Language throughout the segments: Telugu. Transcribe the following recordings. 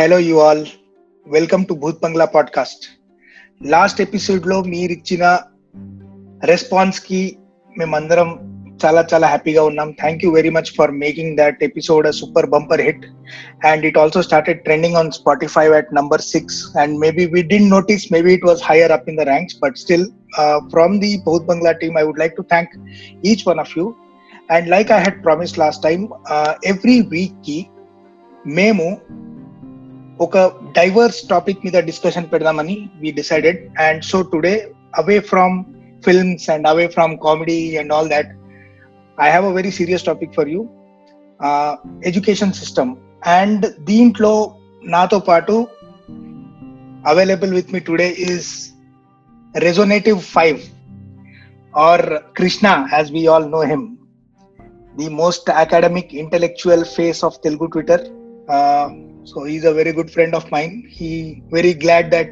Hello you all welcome to Bhoot Bangla podcast last ఎపిసోడ్లో మీరు ఇచ్చిన రెస్పాన్స్కి మేమందరం చాలా చాలా హ్యాపీగా ఉన్నాం thank you very much for making that episode a super bumper hit and it also started trending on Spotify at number six and maybe we did notice maybe it was higher up in the ranks but still from the Bhoot Bangla team I would like to thank each one of you and like I had promise last time every వీక్కి మేము ఒక డైవర్స్ టాపిక్ మీద డిస్కషన్ పెడదామని we decided and so today away from films and away from comedy and all that I have a very serious topic for you education system and దీంట్లో నాతో పాటు available with me today is resonative five R Krishna as we all know him the most academic intellectual face of Telugu Twitter So he's a very good friend of mine. He very glad that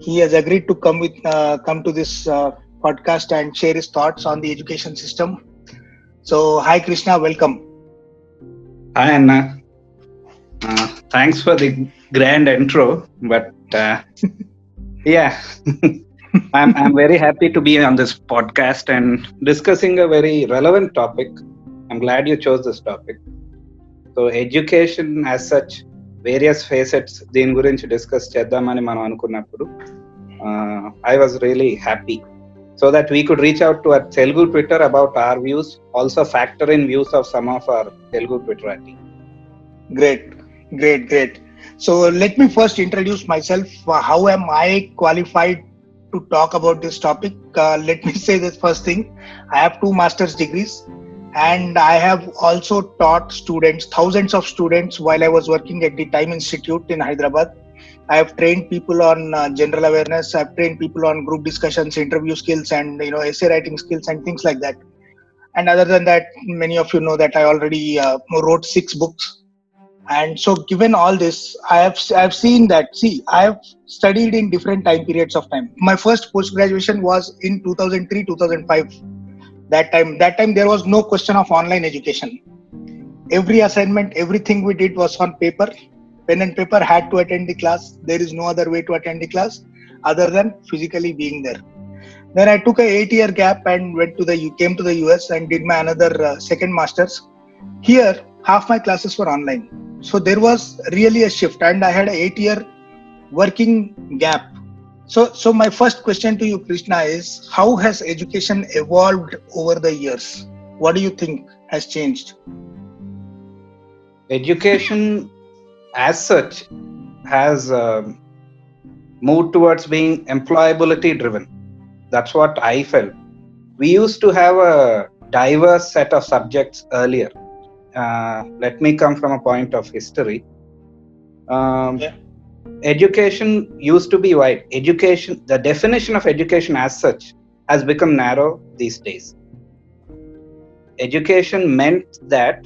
he has agreed to come with uh, come to this uh, podcast and share his thoughts on the education system. So hi Krishna, welcome. Hi Anna. Uh, thanks for the grand intro, but uh, yeah, I'm I'm very happy to be on this podcast and discussing a very relevant topic. I'm glad you chose this topic. So education as such various facets దీని గురించి డిస్కస్ చేద్దామని మనం అనుకున్నప్పుడు I was really happy so that we could reach out to our Telugu Twitter about our views also factor in views of some of our Telugu Twitter IT great great great so let me first introduce myself Uh, how am i qualified to talk about this topic uh, let me say this first thing i have two master's degrees and i have also taught students thousands of students while i was working at the time institute in hyderabad. I have trained people on uh, general awareness. I've trained people on group discussions interview skills and you know essay writing skills and things like that. And other than that many of you know that i already uh, wrote six books. And so given all this i have i have seen that see i have studied in different time periods of time. My first post graduation was in 2003 2005 that time that time there was no question of online education. Every assignment everything we did was on paper. Pen and paper had to attend the class. There is no other way to attend the class other than physically being there. Then i took a 8 year gap and went to the came to the us and did my another uh, second masters. Here half my classes were online. So there was really a shift and i had a 8 year working gap so so my first question to you krishna is how has education evolved over the years? What do you think has changed? Education as such has um, moved towards being employability driven. That's what i felt. We used to have a diverse set of subjects earlier. Uh, let me come from a point of history. Um, Yeah. Education used to be wide education the definition of education as such has become narrow these days education meant that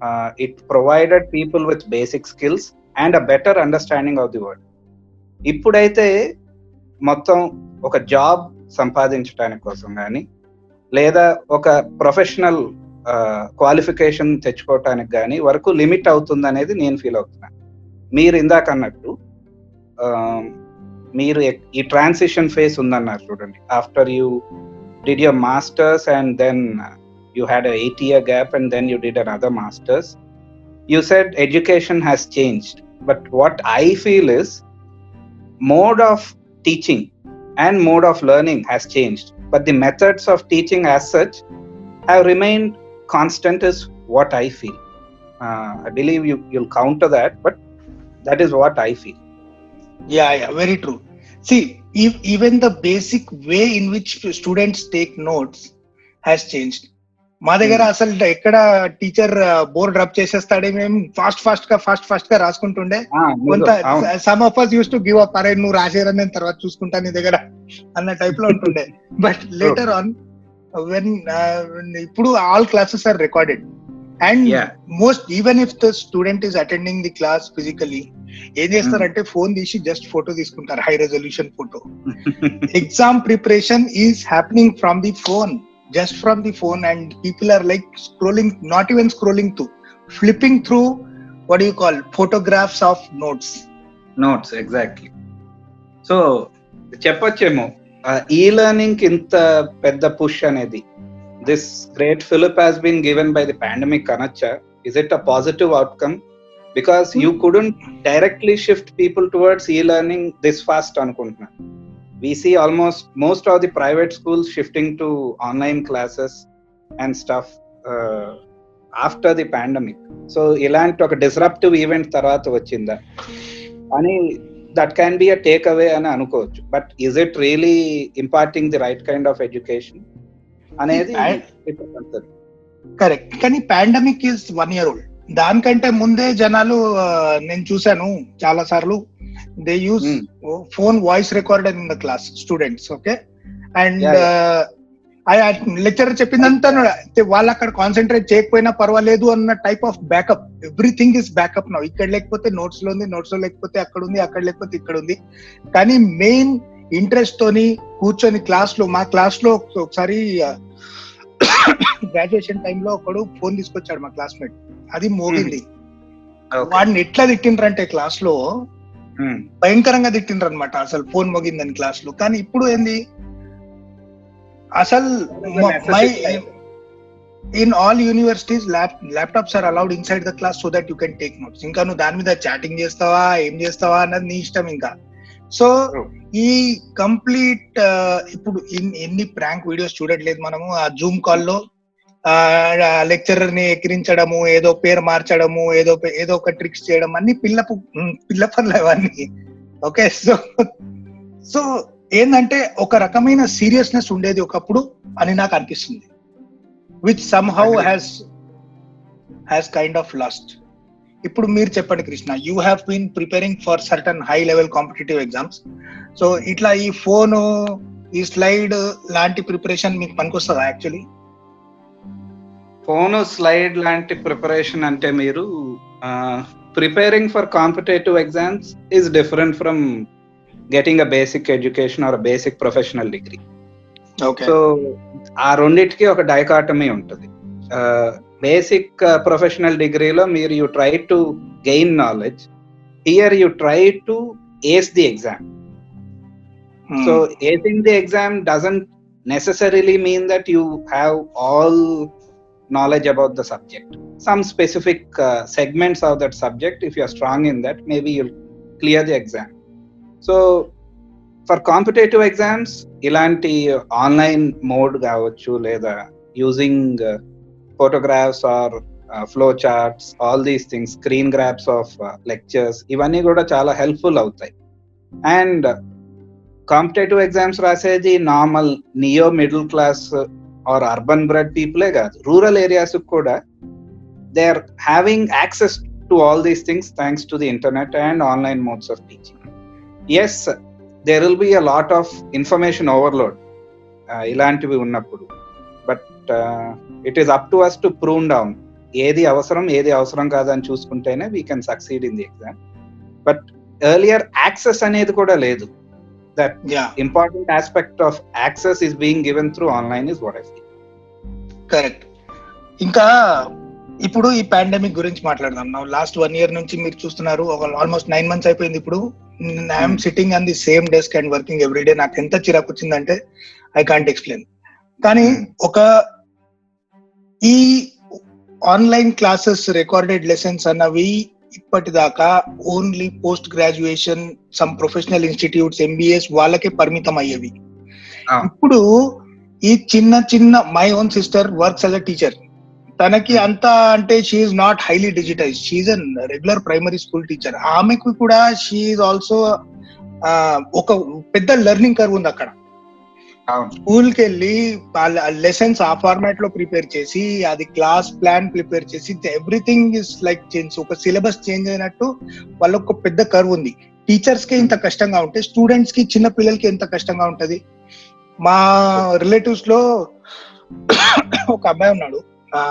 uh, it provided people with basic skills and a better understanding of the world ఇప్పుడైతే మొత్తం ఒక జాబ్ సంపాదించడానికి కోసం కానీ లేదా ఒక ప్రొఫెషనల్ క్వాలిఫికేషన్ తెచ్చుకోవటానికి కానీ వరకు లిమిట్ అవుతుంది అనేది నేను ఫీల్ అవుతున్నాను మీరు ఇందాక అన్నట్టు ఆ, మీరు ఎక్- ఈ ట్రాన్సిషన్ ఫేస్ ఉందన్నారు చూడండి after you did your masters and then you had a eight year gap and then you did another masters you said education has changed but what i feel is mode of teaching and mode of learning has changed but the methods of teaching as such have remained constant is what i feel uh, i believe you you'll counter that but that is what i feel yeah yeah very true. See if, even the basic way in which students take notes has changed. మా దగ్గర అసలు ఎక్కడ టీచర్ బోర్డ్ రబ్ చేసేస్తాడే మేము? ఫాస్ట్ ఫాస్ట్గా ఫాస్ట్ ఫాస్ట్గా రాసుకుంటుండే. కొంత. Some of us used to give up అరే నువ్వు రాసేరా నేను తర్వాత చూసుకుంటా నీ దగ్గర అన్న టైప్లో ఉంటుండే బట్ లేటర్ ఆన్ వెన్ ఇప్పుడు all classes are recorded and. Most even if the student is attending the class physically ఏం చేస్తారంటే ఫోన్ తీసి జస్ట్ ఫోటో తీసుకుంటారు high resolution photo exam preparation is happening from the phone just from the phone and people are like scrolling not even scrolling to flipping through what do you call photographs of notes. Notes exactly so చెప్పొచ్చేమో e learning ఇంత పెద్ద పుష్ అనేది this great fillip has been given by the pandemic అనొచ్చా is it a positive outcome because you couldn't directly shift people towards e learning this fast అనుకుంటున్నా. We see almost most of the private schools shifting to online classes and stuff uh, after the pandemic. So ఇలాంటి ఒక డిస్రప్టివ్ ఈవెంట్ తర్వాత వచ్చిందా? అని that can be a takeaway అని అనుకోవచ్చు. But is it really imparting the right kind of education అనేది కరెక్ట్ కానీ pandemic is one year old దానికంటే ముందే జనాలు నేను చూశాను చాలా సార్లు. They use. Phone voice recorder in the class students okay and lecturer చెప్పిందంతా వాళ్ళు అక్కడ కాన్సన్ట్రేట్ చేయకపోయినా పర్వాలేదు అన్న type of backup everything is backup now ఇక్కడ లేకపోతే నోట్స్లో ఉంది నోట్స్లో లేకపోతే అక్కడ ఉంది అక్కడ లేకపోతే ఇక్కడ ఉంది. కానీ మెయిన్ ఇంట్రెస్ట్ తోని కూర్చొని క్లాస్ లో మా క్లాస్లో ఒకసారి గ్రాడ్యుయేషన్ టైంలో ఒకడు ఫోన్ తీసుకొచ్చాడు మా క్లాస్మేట్ అది మోగింది. వాడిని ఎట్లా తిట్టిండ్రంటే క్లాస్లో భయంకరంగా తిట్టిండ్రు అనమాట అసలు ఫోన్ మోగిందని క్లాస్లో. కానీ ఇప్పుడు ఏంది? అసలు my in all universities laptops are allowed inside the class so that you can take notes ఇంకా నువ్వు దాని మీద చాటింగ్ చేస్తావా? ఏం చేస్తావా? అన్నది నీ ఇష్టం ఇంకా. So True. ఈ కంప్లీట్ ఇప్పుడు ఇన్- ఎన్ని ప్రాంక్ వీడియోస్ చూడట్లేదు మనము. ఆ జూమ్ కాల్లో లెక్చరర్ని ఎక్కిరించడము ఏదో పేరు మార్చడము ఏదో ఏదో ఒక ట్రిక్స్ చేయడం అన్ని పిల్లపు పిల్ల పనులు అవన్నీ. ఓకే సో సో ఏంటంటే ఒక రకమైన సీరియస్నెస్ ఉండేది ఒకప్పుడు అని నాకు అనిపిస్తుంది. Which somehow. Has has kind of lost ఇప్పుడు మీరు చెప్పండి Krishna you have been preparing for certain high level competitive exams so ఇట్లా ఈ ఫోన్ ఈ స్లైడ్ లాంటి ప్రిపరేషన్ మీకు పనికొస్తుందా యాక్చువల్లీ ఫోన్ స్లైడ్ లాంటి ప్రిపరేషన్ అంటే మీరు preparing for competitive exams is different from getting a basic education or basic professional degree okay so ఆ రెండిటికి ఒక డైకాటమీ ఉంటుంది. బేసిక్ ప్రొఫెషనల్ డిగ్రీలో మీరు you try to gain knowledge here you try to ace the exam so acing the exam doesn't necessarily mean that you have all knowledge about the subject some specific uh, segments of that subject if you are strong in that maybe you'll clear the exam so for competitive exams ఇలాంటి ఆన్లైన్ మోడ్ కావచ్చు లేదా using photographs or flow charts all these things screen grabs of lectures ఇవన్నీ కూడా చాలా హెల్ప్ఫుల్ అవుతాయి అండ్ కాంపిటేటివ్ ఎగ్జామ్స్ రాసేది normal neo middle class Or urban bread పీపులే కాదు. రూరల్ ఏరియాస్ కూడా they are having access to all these things thanks to the internet and online modes of teaching as there will be a lot of information overload ఇలాంటివి ఉన్నప్పుడు. But it is up to us to prove down ఏది అవసరం ఏది అవసరం కాదని చూసుకుంటేనే we can succeed in the exam but earlier access అనేది కూడా లేదు. That yeah important aspect of access is being given through online is what I feel. Correct ఇంకా ఇప్పుడు ఈ పాండమిక్ గురించి మాట్లాడదాం. నా లాస్ట్ వన్ ఇయర్ నుంచి మీరు చూస్తున్నారు. ఒక ఆల్మోస్ట్ నైన్ మంత్స్ అయిపోయింది ఇప్పుడు. I'm sitting on the same desk and working every day నాకు ఎంత చిరాకు వచ్చిందంటే ఐ కాంట్ ఎక్స్ప్లెయిన్ కానీ Hmm. ఒక ఈ ఆన్లైన్ క్లాసెస్ రికార్డెడ్ లెసన్స్ అన్నవి ఇప్పటిదాకా only post graduation some professional institutes MBS వాళ్ళకే పరిమితం అయ్యేవి. ఇప్పుడు ఈ చిన్న చిన్న my own sister works as a teacher తనకి అంత అంటే she's not highly digitize she's an regular primary school teacher ఆమెకు కూడా షీఈ్ ఆల్సో ఒక పెద్ద లెర్నింగ్ కర్వ్ ఉంది అక్కడ. స్కూల్కి వెళ్ళి లెసన్స్ ఆ ఫార్మాట్లో ప్రిపేర్ చేసి అది క్లాస్ ప్లాన్ ప్రిపేర్ చేసి ఎవ్రీథింగ్ ఇస్ లైక్ చేంజ్ ఒక సిలబస్ చేంజ్ అయినట్టు వాళ్ళకి ఒక పెద్ద కర్వ్ ఉంది. టీచర్స్కి ఇంత కష్టంగా ఉంటే స్టూడెంట్స్కి చిన్న పిల్లలకి ఎంత కష్టంగా ఉంటది? మా రిలేటివ్స్లో ఒక అబ్బాయి ఉన్నాడు.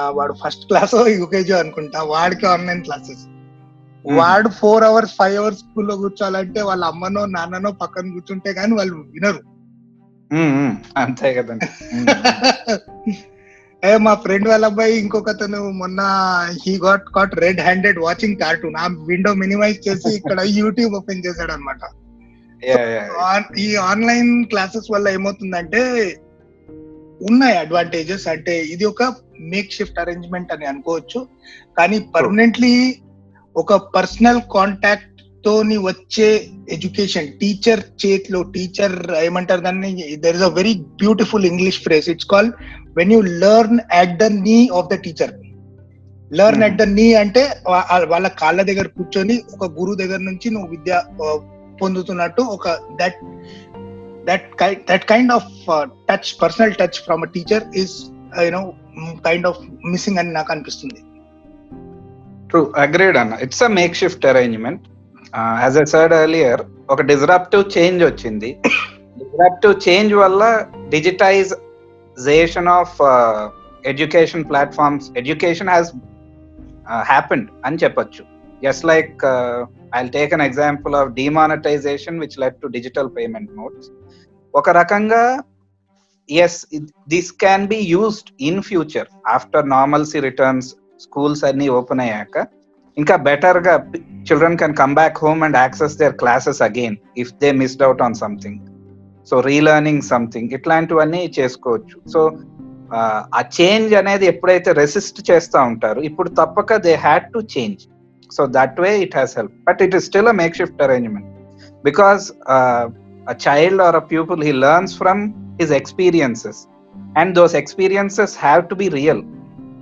వాడు ఫస్ట్ క్లాస్ యూకేజీ అనుకుంటా వాడికి ఆన్లైన్ క్లాసెస్. వాడు ఫోర్ అవర్స్ ఫైవ్ అవర్స్ స్కూల్లో కూర్చోాలంటే వాళ్ళ అమ్మనో నాన్ననో పక్కన కూర్చుంటే గానీ వాళ్ళు వినరు. అంతే కదండి. ఏ మా ఫ్రెండ్ వాళ్ళ అబ్బాయి ఇంకొకతను మొన్న he got caught red handed watching cartoon ఆ విండో మినిమైజ్ చేసి ఇక్కడ యూట్యూబ్ ఓపెన్ చేశాడు అనమాట. ఈ ఆన్లైన్ క్లాసెస్ వల్ల ఏమవుతుందంటే ఉన్నాయి అడ్వాంటేజెస్ అంటే ఇది ఒక మేక్ షిఫ్ట్ అరేంజ్మెంట్ అని అనుకోవచ్చు. కానీ పర్మనెంట్లీ ఒక పర్సనల్ కాంటాక్ట్ తోని వచ్చే ఎడ్యుకేషన్ టీచర్ చేతిలో టీచర్ ఏమంటారు దాన్ని? There is a very beautiful English phrase it's call when you learn at the knee of the teacher learn. At the knee అంటే వాళ్ళ కాళ్ళ దగ్గర కూర్చొని ఒక గురువు దగ్గర నుంచి నువ్వు విద్య పొందుతున్నట్టు ఒక that that that kind of touch personal touch from a teacher is you know kind of missing అని నాకు అనిపిస్తుంది. ట్రూ అగ్రీడ్ అన్న it's a makeshift arrangement as a said earlier ఒక డిజరప్టివ్ చేంజ్ వచ్చింది. డిజరప్టివ్ చేంజ్ వల్ల digitization of education platforms education has happened అని చెప్పొచ్చు. Just like I take an example of demonetization which led to digital payment modes ఒక రకంగా as this can be used in future after normalcy returns schools అన్ని ఓపెన్ అయ్యాక. ఇంకా బెటర్గా children can come back home and access their classes again if they missed out on something so relearning something ఇట్లాంటివన్నీ చేసుకోవచ్చు. సో ఆ చేంజ్ అనేది ఎప్పుడైతే రెసిస్ట్ చేస్తూ ఉంటారు ఇప్పుడు తప్పక they had to change so that way it has help but it is still a makeshift arrangement because a child or a pupil he learns from his experiences. And those experiences have to be real.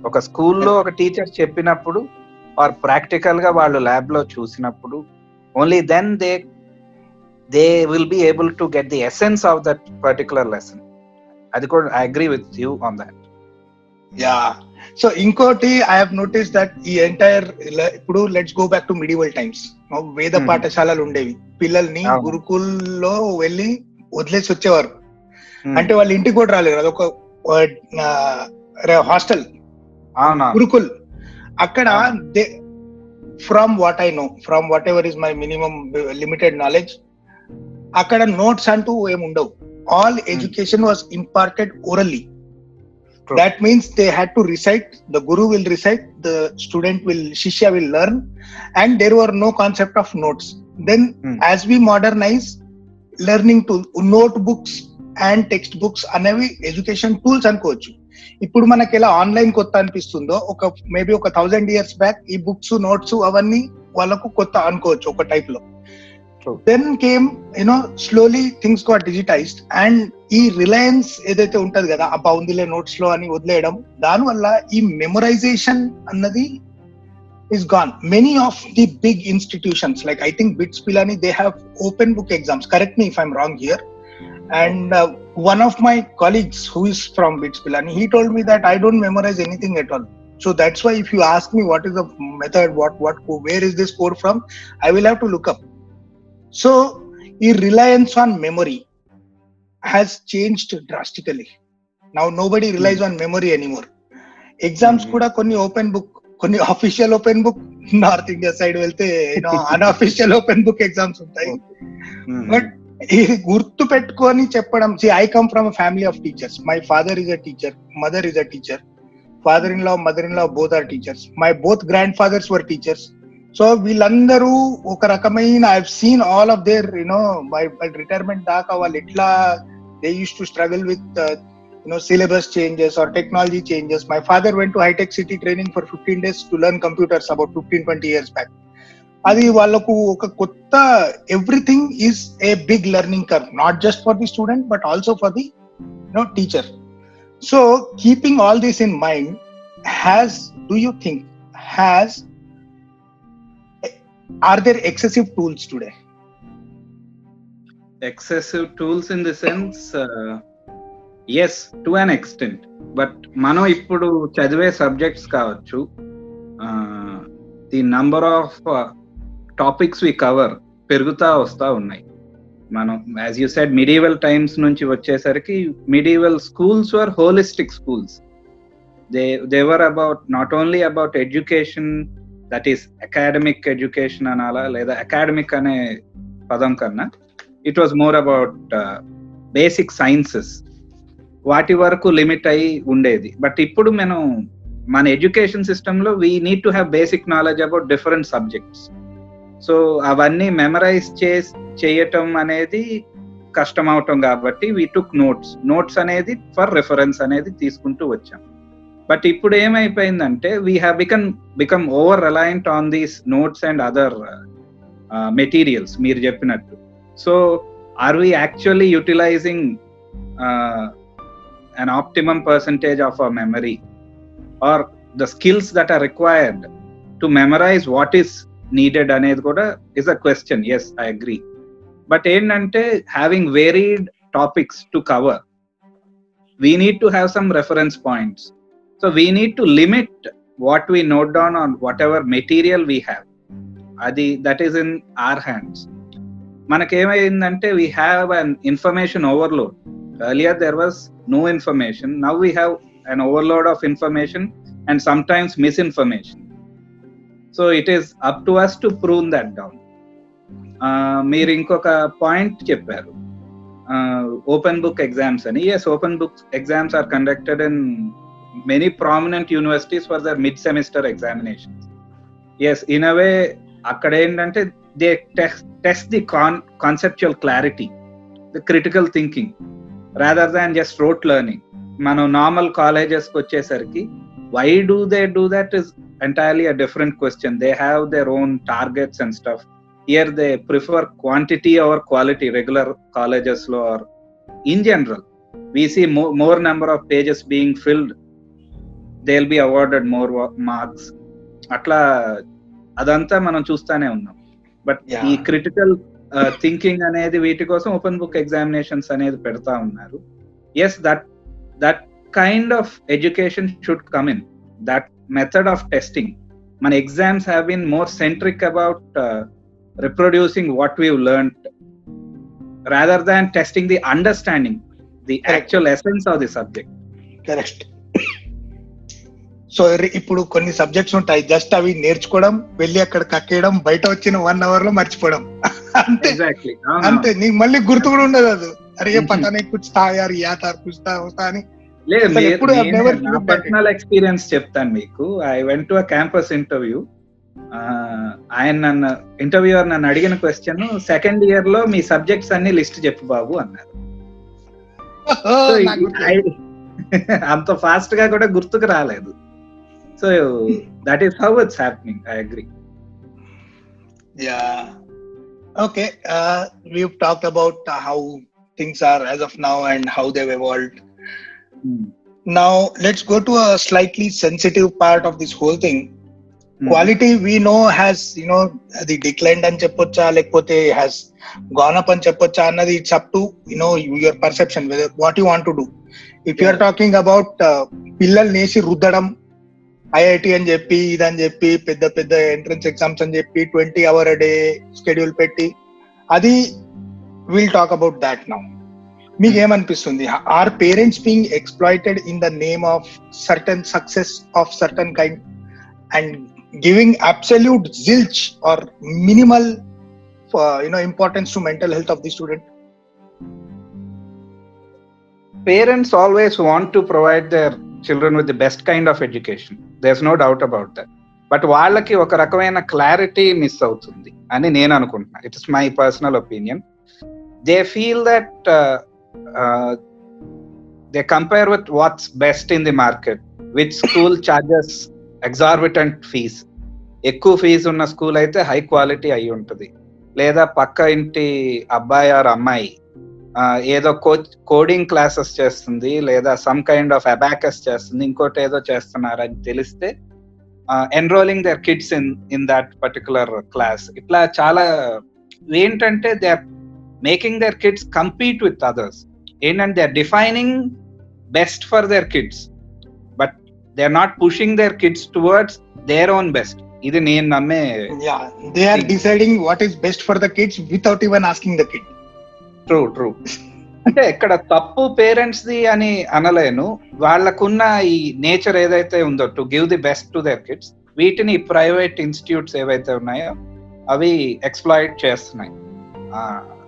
ఒక స్కూల్లో ఒక టీచర్ చెప్పినప్పుడు ఆర్ ప్రాక్టికల్గా వాళ్ళు ల్యాబ్లో చూసినప్పుడు only then they they will be able to get the essence of that particular lesson అది కూడా I agree with you on that yeah so ఇంకోటి ఐ హావ్ నోటీస్ దట్ ఈ ఎంటైర్ ఇప్పుడు let's go back to medieval times Veda Hmm. పాఠశాలలు ఉండేవి. పిల్లల్ని. గురుకుల్లో వెళ్ళి వదిలేసి వచ్చేవారు. అంటే వాళ్ళు ఇంటికి కూడా రాలేరు అదొక హాస్టల్. అవునా గురుకుల్. అక్కడ అవును. They from what I know from whatever is my minimum limited knowledge అక్కడ నోట్స్ అంటూ ఏమి ఉండవు all education was imparted orally True. that means they had to recite the guru will recite the student will shishya will learn and there were no concept of notes then Hmm. as we modernize learning to notebooks and textbooks అనేవి ఎడ్యుకేషన్ టూల్స్ అనుకోవచ్చు ఇప్పుడు మనకి ఎలా ఆన్లైన్ కొత్త అనిపిస్తుందో ఒక మేబీ ఒక థౌజండ్ ఇయర్స్ బ్యాక్ ఈ బుక్స్ నోట్స్ అవన్నీ వాళ్ళకు కొత్త అనుకోవచ్చు ఒక టైప్లో. Then came you know slowly things got digitized and ఈ రిలయన్స్ ఏదైతే ఉంటది కదా ఆ బౌందిలే నోట్స్లో అని వదిలేయడం దానివల్ల ఈ మెమరైజేషన్ అన్నది is gone. Many of the big institutions, like I think BITS Pilani, they have open book exams. Correct me if I'm wrong here. And uh, one of my colleagues who is from BITS Pilani, he told me that I don't memorize anything at all. So that's why if you ask me what is the method, what what where is this code from, I will have to look up. So the reliance on memory has changed drastically. Now nobody relies on memory anymore. Exams Mhm. కూడా కొన్ని ఓపెన్ బుక్ కొన్ని official open book North India side వెళ్తే అన్అఫీషియల్ ఓపెన్ బుక్ ఎగ్జామ్స్ ఉంటాయి బట్ ఇది గుర్తు పెట్టుకొని చెప్పడం. See I come from family of teachers my father is a teacher mother is a teacher father in law mother in law both are teachers my both grandfathers were teachers so వీళ్ళందరూ ఒక రకమైన I seen all of their you know my retirement దాకా వాళ్ళు ఎట్లా they use to struggle with you know syllabus changes or technology changes my father went to hitech City training for fifteen days to learn computers about fifteen twenty years back అది వాళ్ళకు ఒక కొత్త everything is a big learning curve not just for the student but also for the no teacher so keeping all this in mind has do you think has are there excessive tools today excessive tools in the sense yes to an extent but మనం ఇప్పుడు చదివే సబ్జెక్ట్స్ కావచ్చు the number of topics we cover పెరుగుతా వస్తా ఉన్నాయి. మనం as you said medieval times నుంచి వచ్చేసరికి medieval schools were holistic schools they they were about not only about education that is academic education అనాలా లేదా అకాడమిక్ అనే పదం కన్నా it was more about basic sciences వాటి వరకు లిమిట్ అయి ఉండేది. బట్ ఇప్పుడు మనం మన ఎడ్యుకేషన్ సిస్టంలో we need to have basic knowledge about different subjects so అవన్నీ మెమరైజ్ చే చేయటం అనేది కష్టం అవటం కాబట్టి వీ టుక్ నోట్స్ నోట్స్ అనేది ఫర్ రెఫరెన్స్ అనేది తీసుకుంటూ వచ్చాం. బట్ ఇప్పుడు ఏమైపోయిందంటే we have become become over reliant on these notes and other materials మీరు చెప్పినట్టు. So are we actually utilizing an optimum percentage of our memory or the skills that are required to memorize what is needed అనేది కూడా is a question yes i agree but ఏంటంటే having varied topics to cover we need to have some reference points so we need to limit what we note down on whatever material we have అది that is in our hands మనకేమైందంటే we have an information overload earlier there was no information now we have an overload of information and sometimes misinformation so it is up to us to prove that down మీరు ఇంకొక పాయింట్ చెప్పారు. ఓపెన్ బుక్ ఎగ్జామ్స్ అని. Yes open book exams are conducted in many prominent universities for their mid semester examinations as in అవే అక్కడ ఏంటంటే they test the con conceptual clarity the critical thinking rather than just rote learning మనం నార్మల్ కాలేజెస్కి వచ్చేసరికి why do they do that is entirely a different question they have their own targets and stuff here they prefer quantity over quality regular colleges లో or in general we see more number of pages being filled they will be awarded more marks అట్లా అదంతా మనం చూస్తానే ఉన్నాం బట్ ఈ క్రిటికల్ థింకింగ్ అనేది వీటి కోసం ఓపెన్ బుక్ ఎగ్జామినేషన్స్ అనేది పెడతా ఉన్నారు yes that that kind of education should come in that method of testing మన exams have been more centric about reproducing what we learn rather than testing the understanding the actual essence of the subject correct so ఇప్పుడు కొన్ని సబ్జెక్ట్స్ ఉంటాయి జస్ట్ అవి నేర్చుకోవడం వెళ్ళి అక్కడ కక్కేయడం బయట వచ్చిన వన్ అవర్లో మర్చిపోవడం. అంతే. అంతే. నీకు మళ్ళీ గుర్తు కూడా ఉండదు అది. అరే పటానే కుచ్ తా యార్ యా తార్ కుచ్ తా వస్తా అని లేదు పర్సనల్ ఎక్స్పీరియన్స్ చెప్తాను మీకు. I went to campus interview ఆయన నన్ను ఇంటర్వ్యూర్ నన్ను అడిగిన క్వశ్చన్ సెకండ్ ఇయర్లో మీ సబ్జెక్ట్స్ అన్ని లిస్ట్ చెప్పు బాబు అన్నారు. అంత ఫాస్ట్గా కూడా గుర్తుకు రాలేదు. So that is how it's happening I agree yeah okay we talked about how things are as of now and how they've evolved now let's go to a slightly sensitive part of this whole thing quality we know has you know the declined అని చెప్పొచ్చా లేకపోతే has gone up అని చెప్పొచ్చా అన్నది it's up to you know your perception whether what you want to do if you are talking about పిల్లల్ని వేసి రుద్దడం ఐఐటి అని చెప్పి ఇదని చెప్పి పెద్ద పెద్ద ఎంట్రన్స్ ఎగ్జామ్స్ అని చెప్పి ట్వంటీ అవర్ డే షెడ్యూల్ పెట్టి అది will talk about that now మీకు ఏమనిపిస్తుంది are parents being exploited in the name of certain success of certain kind and giving absolute zilch or minimal you know importance to mental health of the student parents always want to provide their children with the best kind of education there's no doubt about that but వాళ్ళకి ఒక రకమైన క్లారిటీ మిస్ అవుతుంది అని నేను అనుకుంటున్నా. It's my personal opinion they feel that they compare with what's best in the market which school charges exorbitant fees ఎక్కువ ఫీజు ఉన్న స్కూల్ అయితే హై క్వాలిటీ అయి ఉంటుంది. లేదా పక్క ఇంటి అబ్బాయి ఆర్ అమ్మాయి uh, ఏదో కోచ్ కోడింగ్ క్లాసెస్ చేస్తుంది లేదా సమ్ కైండ్ ఆఫ్ అబాకస్ చేస్తుంది ఇంకోటి ఏదో చేస్తున్నారని తెలిస్తే enrolling their kids in in that particular class ఇట్లా చాలా ఏంటంటే they are making their kids compete with others ఏంటంటే they are defining best for their kids but they are not pushing their kids towards their own best ఇది నేను నమ్మే they are deciding what is best for the kids without even asking the kid true true అంటే ఇక్కడ తప్పు పేరెంట్స్ ది అని అనలేను. వాళ్ళకున్న ఈ నేచర్ ఏదైతే ఉందో to give the best to their kids వీటిని ప్రైవేట్ ఇన్స్టిట్యూట్స్ ఏవైతే ఉన్నాయో అవి ఎక్స్ప్లాయిట్ చేస్తున్నాయి.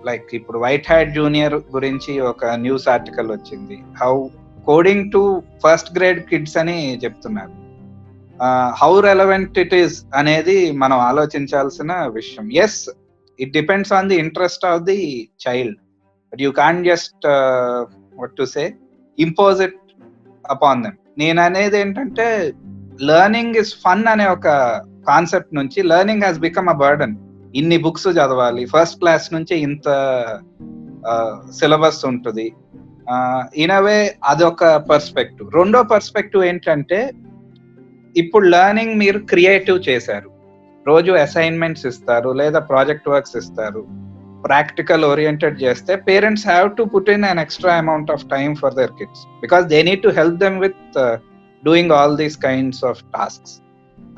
లైక్ ఇప్పుడు వైట్ హ్యాట్ జూనియర్ గురించి ఒక న్యూస్ ఆర్టికల్ వచ్చింది. How coding to first grade kids అని చెప్తున్నారు. హౌ రెలవెంట్ ఇట్ ఈస్ అనేది మనం ఆలోచించాల్సిన విషయం. Yes it depends on the interest of the child but you can just what to say impose it upon them నేను అనేది ఏంటంటే లెర్నింగ్ ఇస్ ఫన్ అనే ఒక కాన్సెప్ట్ నుంచి learning has become a burden ఇన్ని బుక్స్ చదవాలి. ఫస్ట్ క్లాస్ నుంచి ఇంత సిలబస్ ఉంటుంది. ఇన్ అవే అదొక పర్స్పెక్టివ్ రెండో పర్స్పెక్టివ్ ఏంటంటే ఇప్పుడు లెర్నింగ్ మీరు క్రియేటివ్ చేశారు. రోజు అసైన్మెంట్స్ ఇస్తారు లేదా ప్రాజెక్ట్ వర్క్స్ ఇస్తారు. ప్రాక్టికల్ ఓరియంటెడ్ చేస్తే parents have to put in an extra amount of time for their kids because they need to help them with doing all these kinds of tasks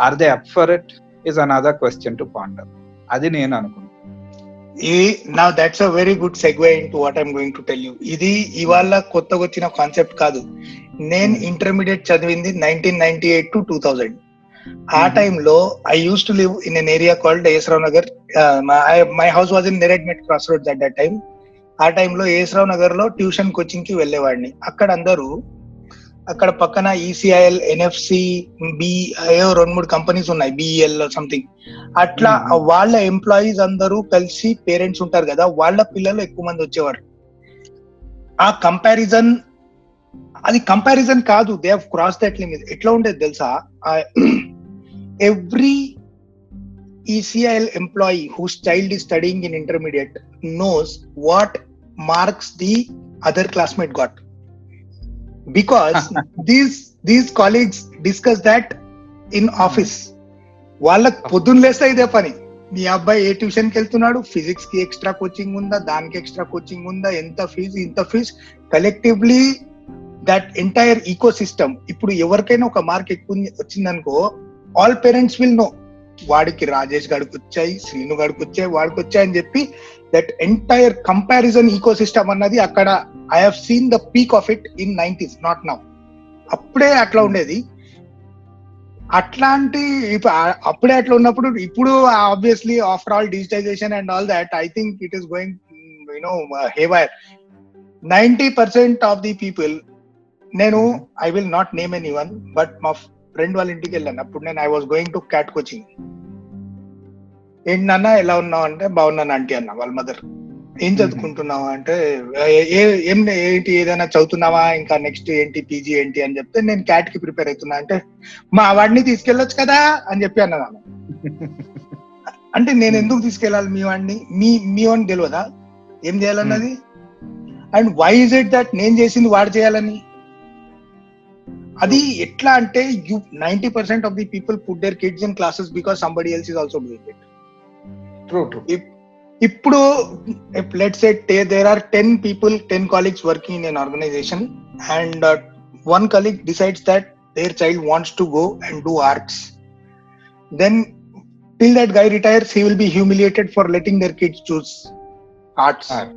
are they up for it is another question to ponder అది నేను అనుకుంటున్నాను. ఇది నా that's a very good segue into what I'm going to tell you ఇది ఇవాళ కొత్తగా వచ్చిన కాన్సెప్ట్ కాదు. నేను ఇంటర్మీడియట్ చదివింది nineteen ninety eight to two thousand ఆ టైంలో I used to live in an area called Yesarao Nagar my house was in Neredmet cross roads at that time ఆ టైంలో ఏసరావు నగర్లో ట్యూషన్ కోచింగ్కి వెళ్ళేవాడిని. అక్కడ అందరూ అక్కడ పక్కన ఈసీఐఎల్ ఎన్ఎఫ్సి బి ఏవో రెండు మూడు కంపెనీస్ ఉన్నాయి బిఈఎల్ సంథింగ్ అట్లా వాళ్ళ ఎంప్లాయీస్ అందరూ కలిసి పేరెంట్స్ ఉంటారు కదా వాళ్ళ పిల్లలు ఎక్కువ మంది వచ్చేవారు. ఆ కంపారిజన్ అది కంపారిజన్ కాదు they have cross that limit ఎట్లా ఉండేది తెలుసా? Every ECIL employee whose child ఈ studying in intermediate knows what marks the other classmate got because these these colleagues discuss that in office వాళ్ళకి పొద్దున్న లేస్తే ఇదే పని. మీ అబ్బాయి ఏ ట్యూషన్కి వెళ్తున్నాడు? ఫిజిక్స్కి ఎక్స్ట్రా కోచింగ్ ఉందా? దానికి ఎక్స్ట్రా కోచింగ్ ఉందా? ఎంత ఫీజు ఇంత fee collectively that entire ecosystem ఇప్పుడు ఎవరికైనా ఒక మార్క్ ఎక్కువ వచ్చిందనుకో ఆల్ పేరెంట్స్ విల్ నో వాడికి రాజేష్ గడికి వచ్చాయి శ్రీను గడికి వచ్చాయి వాడికి వచ్చాయి అని చెప్పి that entire comparison ecosystem అన్నది అక్కడ I have seen the peak of it in nineties not now అప్పుడే అట్లా ఉండేది. అట్లాంటి అప్పుడే అట్లా ఉన్నప్పుడు ఇప్పుడు obviously after all digitization and all that I think it is going you know haywire ninety percent of the people నేను I will not name any one but మా ఫ్రెండ్ వాళ్ళ ఇంటికి వెళ్ళాను. అప్పుడు నేను I was going to CAT coaching ఏంటి నాన్న ఎలా ఉన్నావు అంటే బాగున్నాను ఆంటీ అన్న వాళ్ళ మదర్. ఏం చదువుకుంటున్నావు అంటే ఏం ఏంటి ఏదైనా చదువుతున్నావా? ఇంకా నెక్స్ట్ ఏంటి పీజీ ఏంటి అని చెప్తే నేను క్యాట్కి ప్రిపేర్ అవుతున్నా. అంటే మా వాడిని తీసుకెళ్ళొచ్చు కదా అని చెప్పి అన్నాను అంటే నేను ఎందుకు తీసుకెళ్ళాలి మీ వాడిని? మీ మీ వాడిని తెలియదా? ఏం చేయాలన్నది? And why is it that నేను చేసింది వాడు చేయాలని? అది ఎట్లా అంటే you ninety percent of the people put their kids in classes because somebody else is also doing it true true ఇప్పుడు let's at there are ten people ten colleagues working in an organization and one colleague decides that their child wants to go and do arts then till that guy retires he will be humiliated for letting their kids choose arts Art.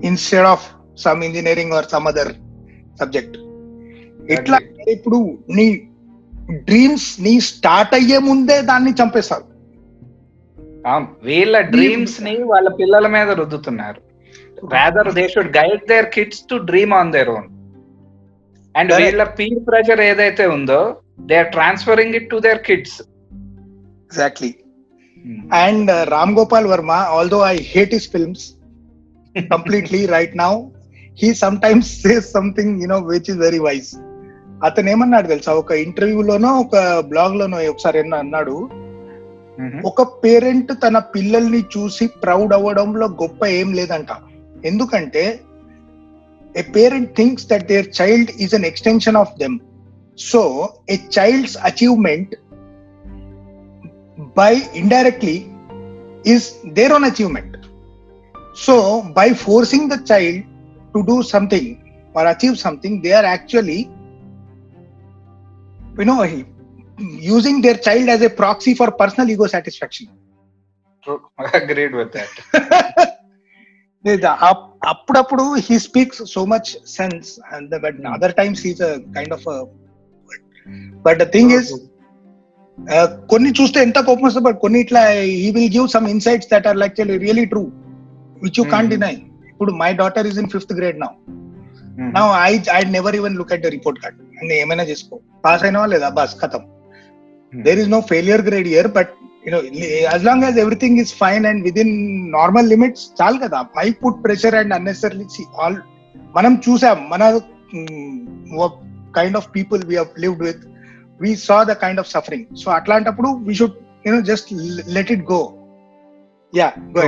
instead of some engineering or some other subject ఇట్లా ఇప్పుడు నీ డ్రీమ్స్ నీ స్టార్ట్ అయ్యే ముందే దాన్ని చంపేస్తారు వీళ్ళ డ్రీమ్స్ని వాళ్ళ పిల్లల మీద రుద్దుతున్నారు. Rather they should guide their kids to dream on their own and. వీళ్ళ పీర్ ప్రెషర్ ఏదైతే ఉందో they are transferring it to their kids exactly and Ram Gopal Varma although I hate his films completely right now he sometimes says something you know which is very wise అతను ఏమన్నాడు తెలుసా? ఒక ఇంటర్వ్యూలోనో ఒక బ్లాగ్ లోనో ఒకసారి అన్నాడు? ఒక పేరెంట్ తన పిల్లల్ని చూసి ప్రౌడ్ అవ్వడంలో గొప్ప ఏం లేదంట. ఎందుకంటే a parent thinks that their child is an extension of them so a child's achievement by indirectly is their own achievement so by forcing the child to do something or achieve something they are actually you know using their child as a proxy for personal ego satisfaction. Agreed with that లేదా అప్- అప్పుడప్పుడు he speaks so much sense and but other times he's kind of but thing is కొన్ని చూస్తే ఎంత కోపం వస్తుంది బట్ కొన్ని ఇట్లా he will give some insights that are actually really true which you can't. Deny ఇప్పుడు my daughter is in fifth grade now నా I I never even look at the report card and ఏమైనా చేసుకో. పాస్ అయినావా లేదా? బస్ కథం there is no failure grade year but you know as long as everything is fine and within normal limits చాలు కదా. My put pressure and unnecessary all మనం చూసాం మన kind of people we lived with we saw the kind of suffering so అట్లాంటప్పుడు we should you know just let it go yeah go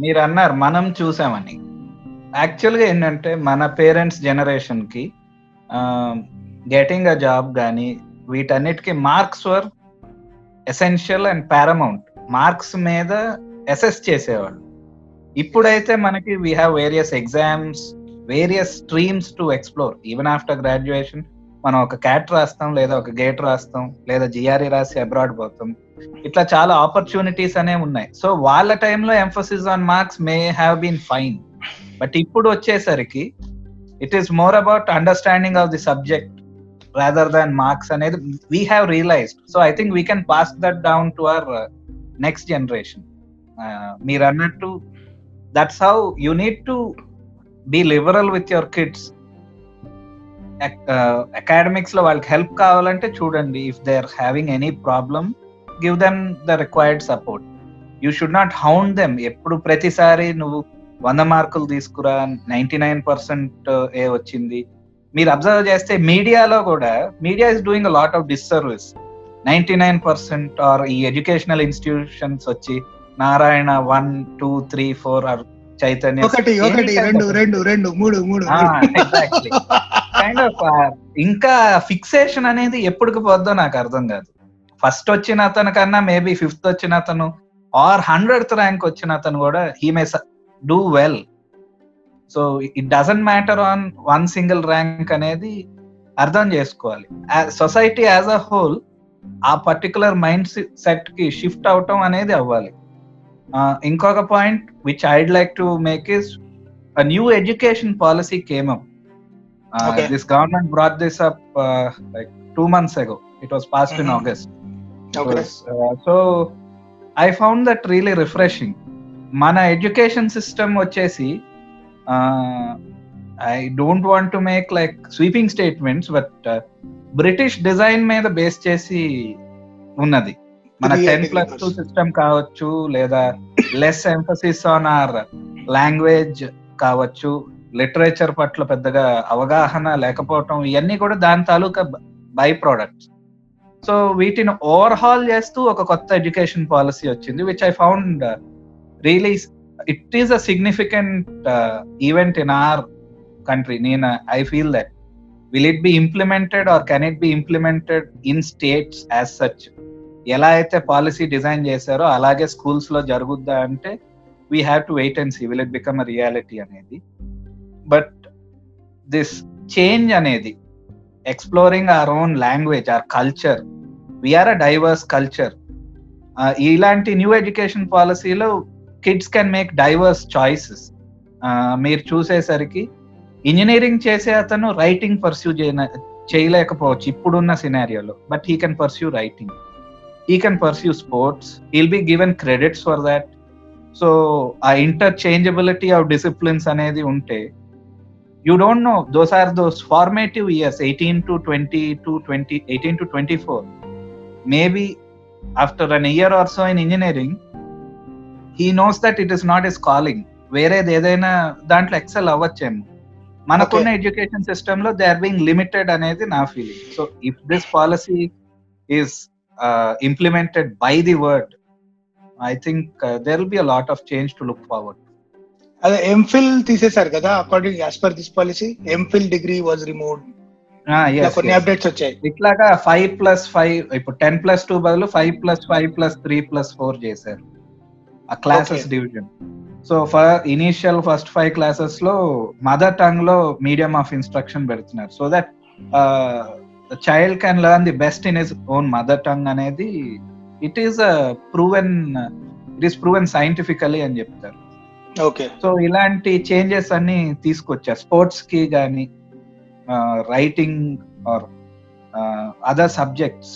మీరు అన్నారు మనం చూసామని. యాక్చువల్గా ఏంటంటే మన పేరెంట్స్ జనరేషన్కి గెటింగ్ అ జాబ్ కానీ వీటన్నిటికీ marks were essential and paramount marks మీద అసెస్ చేసేవాళ్ళు. ఇప్పుడైతే మనకి we have various exams various streams to explore even after graduation మనం ఒక క్యాట్ రాస్తాం లేదా ఒక గేట్ రాస్తాం లేదా జిఆర్ఈ రాసి అబ్రాడ్ పోతాం. ఇట్లా చాలా ఆపర్చునిటీస్ అనే ఉన్నాయి. సో వాళ్ళ టైంలో emphasis on marks may have been fine but ఇప్పుడు వచ్చేసరికి it is more about understanding of the subject rather than marks అనేది we have realized so I think we can pass that down to our next generation మీరు అన్నట్టు that's how you need to be liberal with your kids అకాడమిక్స్లో వాళ్ళకి హెల్ప్ కావాలంటే చూడండి if they are having any problem give them the required support you should not hound them ఎప్పుడు ప్రతిసారి నువ్వు వంద మార్కులు తీసుకురా నైన్టీ నైన్ పర్సెంట్ ఏ వచ్చింది మీరు అబ్జర్వ్ చేస్తే మీడియాలో కూడా media is doing a lot of disservice ninety nine percent are ఈ ఎడ్యుకేషనల్ ఇన్స్టిట్యూషన్స్ వచ్చి Narayana one two three four or Chaitanya ఒకటి ఒకటి రెండు రెండు రెండు మూడు మూడు. ఎగ్జాక్ట్లీ కైండ్ ఆఫ్ ఇంకా ఫిక్సేషన్ అనేది ఎప్పటికి పోద్దో నాకు అర్థం కాదు. ఫస్ట్ వచ్చిన అతను కన్నా మేబీ ఫిఫ్త్ వచ్చిన అతను ఆర్ హండ్రెడ్ ర్యాంక్ వచ్చిన అతను కూడా he may do well So it doesn't matter on one single rank అనేది అర్థం చేసుకోవాలి సొసైటీ యాజ్ అ హోల్ ఆ పర్టికులర్ మైండ్ సెట్ కి షిఫ్ట్ అవటం అనేది అవ్వాలి ఇంకొక point which I'd like to make is a new education policy came up. Uh, Okay. This government brought this up uh, like two months ago. It was passed in Mhm. August. Okay Was, uh, so I found that really refreshing. మన ఎడ్యుకేషన్ సిస్టమ్ వచ్చేసి I don't want to make like sweeping statements but British design మీద బేస్ చేసి ఉన్నది మన టెన్ ప్లస్. టూ సిస్టమ్ కావచ్చు లేదా less emphasis on our language కావచ్చు లిటరేచర్ పట్ల పెద్దగా అవగాహన లేకపోవటం ఇవన్నీ కూడా దాని తాలూకా బై ప్రోడక్ట్స్ సో వీటిని ఓవర్హాల్ చేస్తూ ఒక కొత్త ఎడ్యుకేషన్ పాలసీ వచ్చింది which I found really it is a significant event in our country నేను I feel that will it be implemented or can it be implemented in states as such ఎలా అయితే పాలసీ డిజైన్ చేశారో అలాగే స్కూల్స్లో జరుగుద్దా అంటే we have to wait and see will it become a reality అనేది? బట్ దిస్ చేంజ్ అనేది exploring our own language or culture we are a diverse culture ఇలాంటి న్యూ ఎడ్యుకేషన్ పాలసీలో kids can make diverse choices మీరు చూసేసరికి ఇంజనీరింగ్ చేసే అతను రైటింగ్ పర్స్యూ చేయలేకపోవచ్చు ఇప్పుడున్న సినారియోలో but he can pursue writing he can pursue sports he'll be given credits for that so a interchangeability of disciplines అనేది ఉంటే you don't know those are those formative years eighteen to twenty two twenty eighteen to twenty four maybe after an year or so in engineering he knows that it is not is calling వేరేది ఏదైనా దాంట్లో ఎక్సెల్ అవ్వచ్చేమో. మనకున్న ఎడ్యుకేషన్ సిస్టమ్లో దే ఆర్ బీయింగ్ లిమిటెడ్ అనేది నా feeling so if this policy is implemented by the word I think there will be a lot of change to look forward అదే ఎంఫిల్ తీసేశారు కదా according as per this policy MPhil degree was removed కొన్ని అప్డేట్స్ వచ్చాయి. ఇట్లాగా ఫైవ్ ప్లస్ ఫైవ్ ఇప్పుడు టెన్ ప్లస్ టూ బదులు five plus five plus three plus four చేశారు. ఆ classes. Division so for initial first five క్లాసెస్లో మదర్ టంగ్లో మీడియం ఆఫ్ ఇన్స్ట్రక్షన్ పెడుతున్నారు. So that child can learn the best in his own mother tongue అనేది it is proven it is proven scientifically అని చెప్తారు. ఓకే సో ఇలాంటి చేంజెస్ అన్ని తీసుకొచ్చారు స్పోర్ట్స్కి కానీ writing or other subjects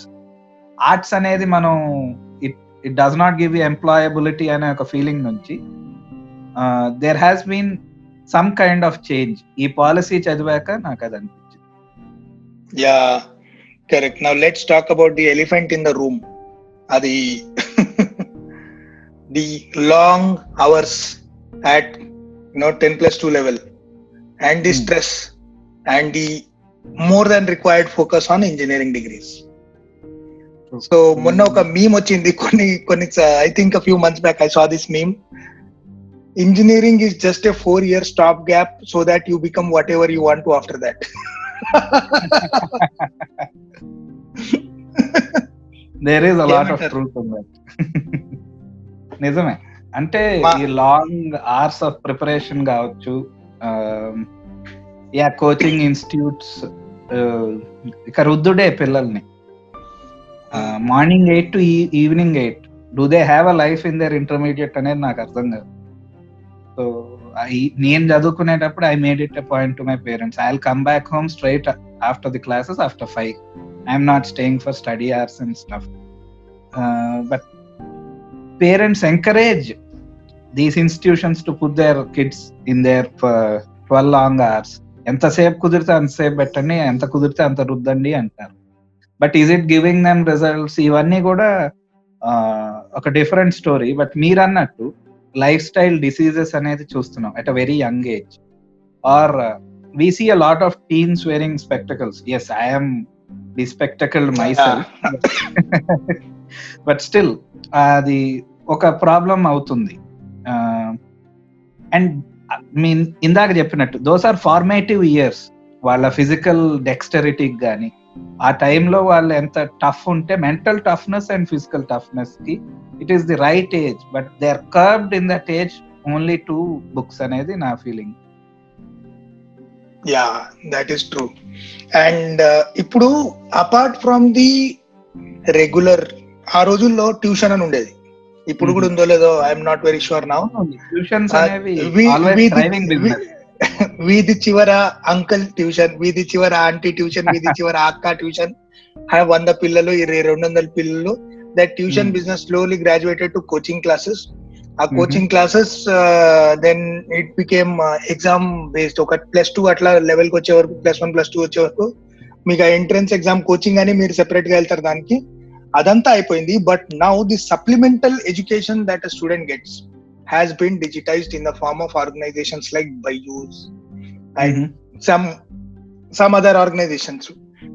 arts అనేది మనం it it does not give employability అనే ఒక ఫీలింగ్ నుంచి there has been some kind of change ఈ పాలసీ చదివాక నాకు అది అనిపించింది. Yeah correct now let's talk about the elephant in the room అది the long hours at you know 10 plus 2 level. And the Hmm. stress. And the more than required focus on engineering degrees. So మొన్న ఒక మీమ్ వచ్చింది. కొన్ని కొన్ని I think few months back I saw this meme engineering is just a four year stop gap so that you become whatever you want to after that there is a lot of? Truth నిజమే. అంటే ఈ లాంగ్ అవర్స్ ఆఫ్ ప్రిపరేషన్ కావచ్చు యా కోచింగ్ ఇన్స్టిట్యూట్స్ ఇక రుద్దుడే పిల్లల్ని. Morning eight to evening eight. Do they have a life in their intermediate అనేది నాకు అర్థం కాదు. సో నేను చదువుకునేటప్పుడు I made it a point to my parents I come back home straight after the classes after five I'm not staying for study hours and stuff but parents encourage these institutions to put their kids in their twelve long hours ఎంతసేపు కుదిరితే అంతసేపు పెట్టండి ఎంత కుదిరితే అంత రుద్దండి అంటారు. But is it giving them results? ఇవన్నీ కూడా ఒక డిఫరెంట్ స్టోరీ. బట్ మీరు అన్నట్టు లైఫ్ స్టైల్ డిసీజెస్ అనేది చూస్తున్నాం at a very young age. Are we see a lot of teens wearing spectacles yes I'm the spectacle myself but still అది ఒక ప్రాబ్లం అవుతుంది. అండ్ మీన్ ఇందాక చెప్పినట్టు దోస్ ఆర్ ఫార్మేటివ్ ఇయర్స్ వాళ్ళ ఫిజికల్ డెక్స్టరిటీకి కానీ ఆ టైంలో వాళ్ళు ఎంత టఫ్ ఉంటే mental toughness and physical టఫ్నెస్కి it is the right age but they are curved in that age only to books అనేది నా feeling yeah that is true and ఇప్పుడు అపార్ట్ ఫ్రమ్ ది రెగ్యులర్ ఆ రోజుల్లో ట్యూషన్ అని ఉండేది. ఇప్పుడు కూడా ఉందో లేదో I'm not very sure now tuitions అనేవి వీధి చివర అంకల్ ట్యూషన్ వీధి చివర ఆంటీ ట్యూషన్ వీధి చివర అక్క ట్యూషన్. వంద పిల్లలు ఇరవై రెండు వందల పిల్లలు. That tuition. Business slowly graduated to coaching classes uh. Coaching classes then it became exam based ఒక ప్లస్ టూ అట్లా లెవెల్కి వచ్చే వరకు ప్లస్ వన్ ప్లస్ టూ వచ్చే వరకు మీకు ఆ ఎంట్రన్స్ ఎగ్జామ్ కోచింగ్ అని మీరు సెపరేట్గా వెళ్తారు దానికి. అదంతా అయిపోయింది. But now the supplemental education that a student gets has been digitized in the form of organizations like Byju's and some some other organizations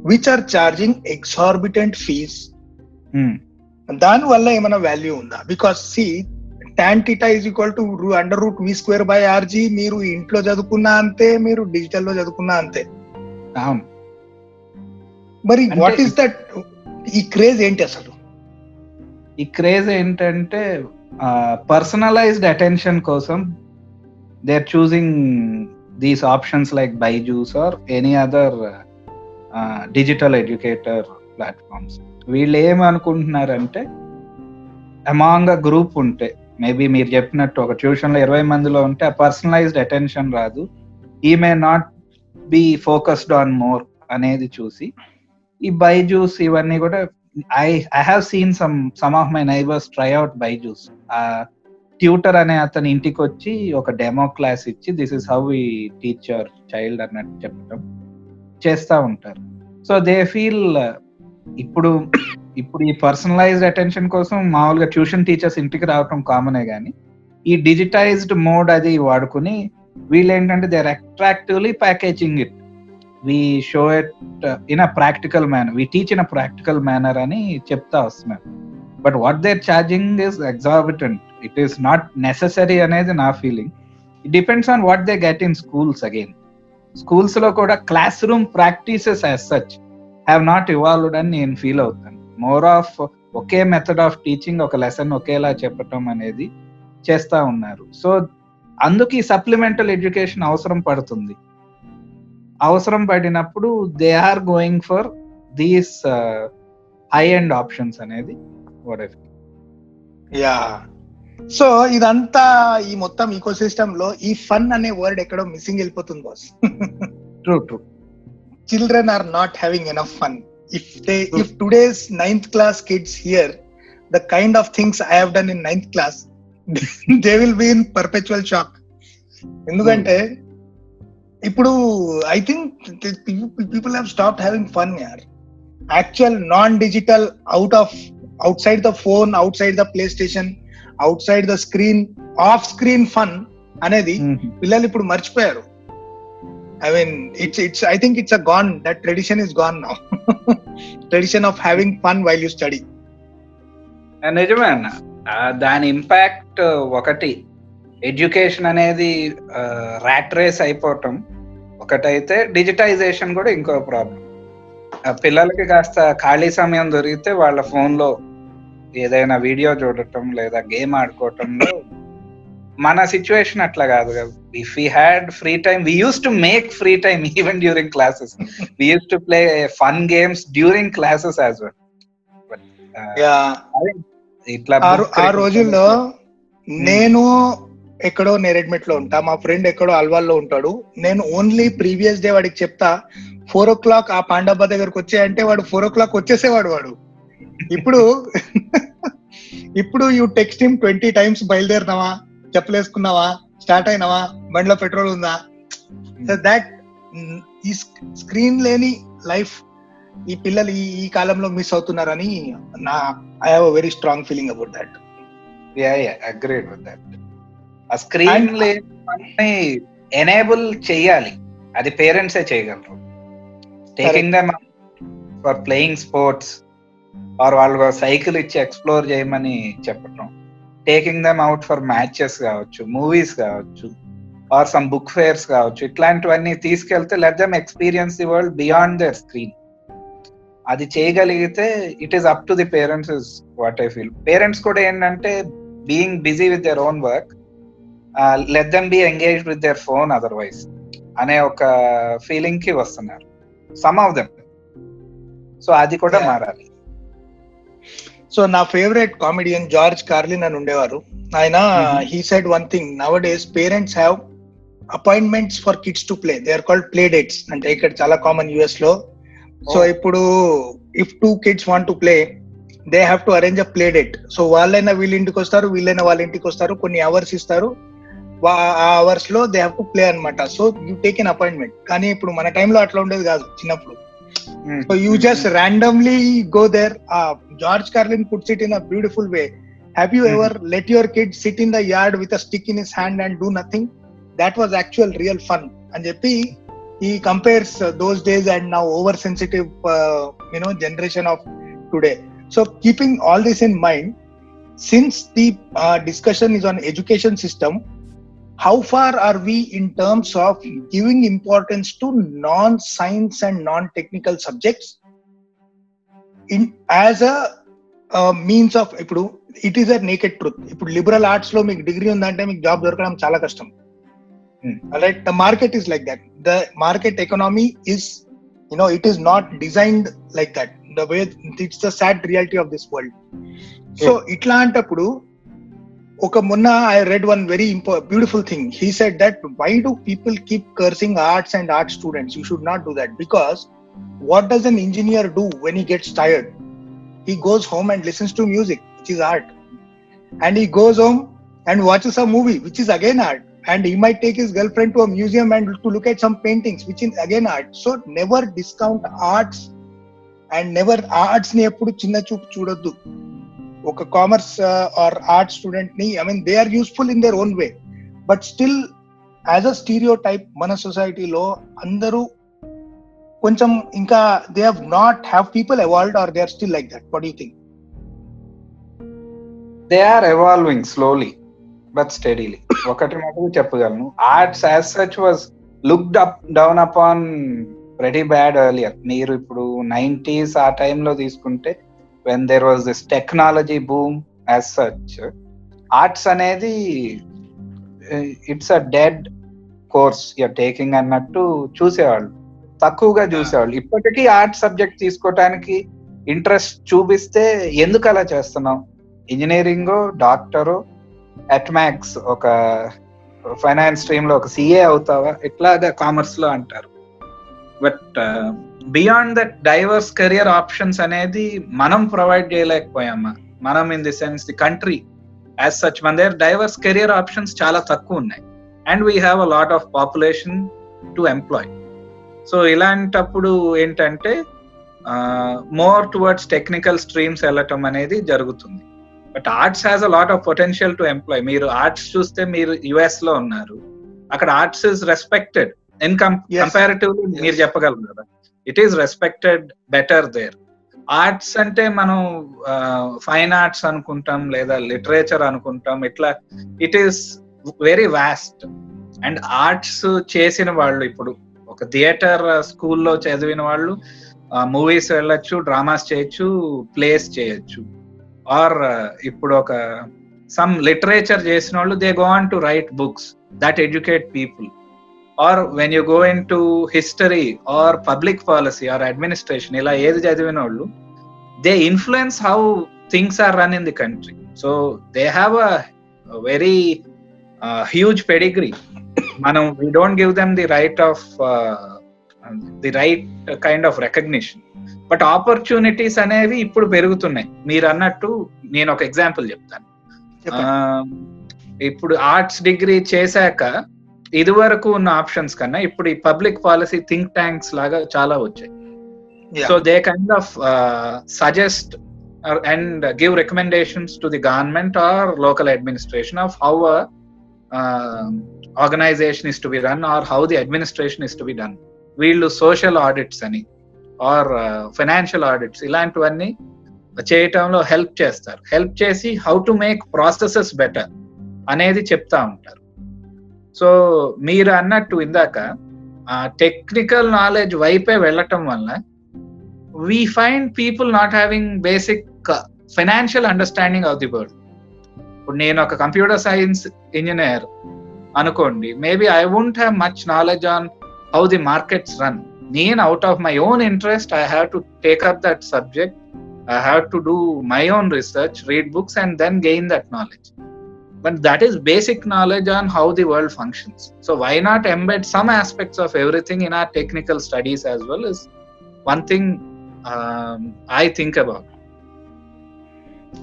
which are charging exorbitant fees. దాని వల్ల ఏమైనా వాల్యూ ఉందా? Because see tan theta is equal to under root v square by r g మీరు ఇంట్లో చదువుకున్నా అంతే మీరు డిజిటల్లో చదువుకున్నా అంతే. మరి వాట్ ఈస్ దట్ ఈ క్రేజ్ ఏంటి అసలు? ఈ క్రేజ్ ఏంటంటే పర్సనలైజ్డ్ అటెన్షన్ కోసం they are choosing these options like Byju's or any other digital educator platforms వీళ్ళు ఏమనుకుంటున్నారంటే అమాంగ్ అ గ్రూప్ ఉంటే మేబీ మీరు చెప్పినట్టు ఒక ట్యూషన్లో ఇరవై మందిలో ఉంటే ఆ పర్సనలైజ్డ్ అటెన్షన్ రాదు. He may not be focused on more అనేది చూసి ఈ బైజూస్ ఇవన్నీ కూడా I I have seen some some of my neighbours try out Byju's ఆ ట్యూటర్ అనే అతని ఇంటికి వచ్చి ఒక డెమో క్లాస్ ఇచ్చి దిస్ ఇస్ హౌ ఈ టీచర్ చైల్డ్ అన్నట్టు చెప్పడం చేస్తూ ఉంటారు. సో దే ఫీల్ ఇప్పుడు ఇప్పుడు ఈ పర్సనలైజ్డ్ అటెన్షన్ కోసం మామూలుగా ట్యూషన్ టీచర్స్ ఇంటికి రావటం కామనే కానీ ఈ డిజిటైజ్డ్ మోడ్ అది వాడుకుని వీళ్ళు ఏంటంటే they are attractively packaging it. We show it in a practical manner we teach in a practical manner అని చెప్తా వస్తున్నారు. But what they're charging is exorbitant it is not necessary అనేది నా feeling it depends on what they get in schools again స్కూల్స్లో కూడా classroom practices as such have not evolved అని నేను ఫీల్ అవుతాను. మోర్ ఆఫ్ ఒకే మెథడ్ ఆఫ్ టీచింగ్ ఒక లెసన్ ఒకేలా చెప్పటం అనేది చేస్తా ఉన్నారు. సో అందుకు ఈ సప్లిమెంటల్ ఎడ్యుకేషన్ అవసరం పడుతుంది. అవసరం పడినప్పుడు they are going for these high end options అనేది యా. సో ఇదంతా ఈ మొత్తం ఈకో సిస్టమ్లో ఈ ఫన్ అనే వర్డ్ ఎక్కడో మిస్సింగ్ వెళ్ళిపోతుంది boss true true children are not having enough fun if they if today's ninth class kids hear the kind of things I have done in ninth class they will be in perpetual shock ఎందుకంటే ఇప్పుడు I think people have stop having fun యార్ actual non digital out of outside the phone outside the PlayStation outside the screen off screen fun అనేది పిల్లలు ఇప్పుడు మర్చిపోయారు. I mean it's it's I think it's a gone that tradition is gone now tradition of having fun while you study నిజమే అన్న. దాని ఇంపాక్ట్ ఒకటి. ఎడ్యుకేషన్ అనేది ర్యాట్ రేస్ అయిపోవటం. ఒకటైతే డిజిటైజేషన్ కూడా ఇంకో ప్రాబ్లం పిల్లలకి కాస్త ఖాళీ సమయం దొరికితే వాళ్ళ phone లో ఏదైనా వీడియో చూడటం లేదా గేమ్ ఆడుకోవటంలో మన సిచ్యువేషన్ అట్లా కాదు if we had free time we use to make free time even during classes we use to play fun games during classes as well ఇట్లా ఆ రోజుల్లో నేను ఎక్కడో నేరెడ్మెట్లో ఉంటా. మా ఫ్రెండ్ ఎక్కడో అల్వాల్లో ఉంటాడు. నేను ఓన్లీ ప్రీవియస్ డే వాడికి చెప్తా ఫోర్ ఓ క్లాక్ ఆ పాండబ్బ దగ్గరకు వచ్చాయంటే వాడు ఫోర్ ఓ క్లాక్ వచ్చేసేవాడు వాడు. ఇప్పుడు ఇప్పుడు you text him twenty times బయలుదేరినావా? చెప్పలేసుకున్నావా? స్టార్ట్ అయినావా? బండిలో పెట్రోల్ ఉందా? దాట్ ఈ స్క్రీన్ లేని లైఫ్ ఈ పిల్లలు ఈ ఈ కాలంలో మిస్ అవుతున్నారని నా I have very strong feeling about that agreed with that ఆ స్క్రీన్ లేని ఎనేబుల్ చేయాలి. అది పేరెంట్సే చేయగలరు. Taking them for playing sports or వాళ్ళు సైకిల్ ఇచ్చి ఎక్స్ప్లోర్ చేయమని చెప్పటం. Taking them out for matches కావచ్చు మూవీస్ కావచ్చు ఆర్ సమ్ బుక్ ఫేర్స్ కావచ్చు ఇట్లాంటివన్నీ తీసుకెళ్తే let them experience the world beyond their screen. అది చేయగలిగితే it is up to the parents is what I feel. Parents కూడా ఏంటంటే being busy with their own work let them be engage with their phone otherwise అనే ఒక ఫీలింగ్కి వస్తున్నారు. Some of them. సో అది కూడా. మారాలి. సో నా ఫేవరెట్ కామెడియన్ జార్జ్ కార్లిన్ అని ఉండేవారు. ఆయన. He said one thing nowadays parents have appointments for kids to play they are called play dates అంటే ఇక్కడ చాలా కామన్ యుఎస్లో. So Oh. ఇప్పుడు if two kids want to play they have to arrange a play date so వాళ్ళైనా వీళ్ళ ఇంటికి వస్తారు వీళ్ళైనా వాళ్ళ ఇంటికి వస్తారు కొన్ని అవర్స్ ఇస్తారు. ఆ అవర్స్లో దే హ్యావ్ టు ప్లే అన్నమాట. So you take an appointment కానీ ఇప్పుడు మన టైంలో అట్లా ఉండేది కాదు చిన్నప్పుడు. So you just randomly go there. Uh, George Carlin puts it in a beautiful way. Have you Mhm. ever let your kid sit in the yard with a stick in his hand and do nothing? That was actual real fun. And JP, he compares uh, those days and now oversensitive, uh, you know, generation of today. So keeping all this in mind, since the uh, discussion is on education system, how far are we in terms of giving importance to non-science and non-technical subjects? In as a means of ఇప్పుడు it is a naked truth ఇప్పుడు లిబరల్ ఆర్ట్స్లో మీకు డిగ్రీ ఉందంటే మీకు జాబ్ దొరకడం చాలా కష్టం. Right the market is like that the market economy is you know it is not designed like that the way it's the sad reality of this world so ఇట్లాంటప్పుడు ఒక మొన్న I read one very beautiful thing he said that why do people keep cursing arts and art students you should not do that because what does an engineer do when he gets tired he goes home and listens to music, which is art. And he goes home and watches a movie, which is again art. And he might take his girlfriend to a museum and to look at some paintings, which is again art. So never discount arts and never arts ని ఎప్పుడు చిన్న చూపు చూడొద్దు ఒక కామర్స్ ఆర్ ఆర్ట్ స్టూడెంట్ని I mean they are useful in their own way but still as a stereotype మన సొసైటీలో అందరూ కొంచెం ఇంకా they have not have people evolved or they are still like that what you think they are evolving slowly but steadily ఒకటి మటుకు చెప్పగలను. Arts as such was looked up down upon very bad earlier మీరు ఇప్పుడు నైంటీస్ ఆ టైంలో తీసుకుంటే when there was this technology boom as such arts అనేది it's a dead course you're taking అన్నట్టు చూసేవాళ్ళు. తక్కువగా చూసేవాళ్ళు. ఇప్పటికీ ఆర్ట్ సబ్జెక్ట్ తీసుకోవటానికి ఇంట్రెస్ట్ చూపిస్తే ఎందుకు అలా చేస్తున్నాం ఇంజనీరింగ్ డాక్టరు అట్మాక్స్ ఒక ఫైనాన్స్ స్ట్రీమ్లో ఒక సిఏ అవుతావా? ఇట్లాగా కామర్స్లో అంటారు. But beyond that diverse career options అనేది మనం ప్రొవైడ్ చేయలేకపోయామా మనం in the sense the country as such మన దగ్గర డైవర్స్ కెరియర్ ఆప్షన్స్ చాలా తక్కువ ఉన్నాయి. And we have a lot of population to employ so ఇలాంటప్పుడు ఏంటంటే మోర్ టువర్డ్స్ టెక్నికల్ స్ట్రీమ్స్ వెళ్ళటం అనేది జరుగుతుంది. But arts has a lot of potential to employ మీరు ఆర్ట్స్ చూస్తే మీరు యుఎస్లో ఉన్నారు. అక్కడ arts is respected in. Comparatively మీరు. చెప్పగలరు కదా it is respected better there arts అంటే మనం ఫైన్ ఆర్ట్స్ అనుకుంటాం లేదా లిటరేచర్ అనుకుంటాం ఇట్లా it is very vast and arts చేసిన వాళ్ళు ఇప్పుడు ఒక థియేటర్ స్కూల్లో చదివిన వాళ్ళు మూవీస్ వెళ్ళొచ్చు డ్రామాస్ చేయొచ్చు ప్లేస్ చేయొచ్చు. ఆర్ ఇప్పుడు ఒక సమ్ లిటరేచర్ చేసిన వాళ్ళు they go on to write books that educate people or when you go into history or public policy or administration ఇలా ఏది చదివిన వాళ్ళు they influence how things are run in the country so they have a very huge pedigree మనం we don't give them the right of the right kind of recognition but opportunities అనేవి ఇప్పుడు పెరుగుతున్నాయి. మీరు అన్నట్టు నేను ఒక ఎగ్జాంపుల్ చెప్తాను. ఇప్పుడు ఆర్ట్స్ డిగ్రీ చేశాక ఇదివరకు ఉన్న ఆప్షన్స్ కన్నా ఇప్పుడు ఈ పబ్లిక్ పాలసీ థింక్ ట్యాంక్స్ లాగా చాలా వచ్చాయి. So they kind of suggest and give recommendations to the government or local administration of how organization is to be run or how the administration is to be done వీళ్ళు సోషల్ ఆడిట్స్ అని ఆర్ ఫైనాన్షియల్ ఆడిట్స్ ఇలాంటివన్నీ చేయటంలో హెల్ప్ చేస్తారు. హెల్ప్ చేసి how to make processes better అనేది చెప్తా ఉంటారు. సో మీరు అన్నట్టు ఇందాక టెక్నికల్ నాలెడ్జ్ వైపే వెళ్ళటం వల్ల we find people not having basic financial understanding of the world ఇప్పుడు నేను ఒక కంప్యూటర్ సైన్స్ ఇంజనీర్ అనుకోండి maybe I won't have much knowledge on how the markets run నేను out of my own interest I have to take up that subject I have to do my own research read books and then gain that knowledge but that is basic knowledge on how the world functions so why not embed some aspects of everything in our technical studies as well is one thing um, i think about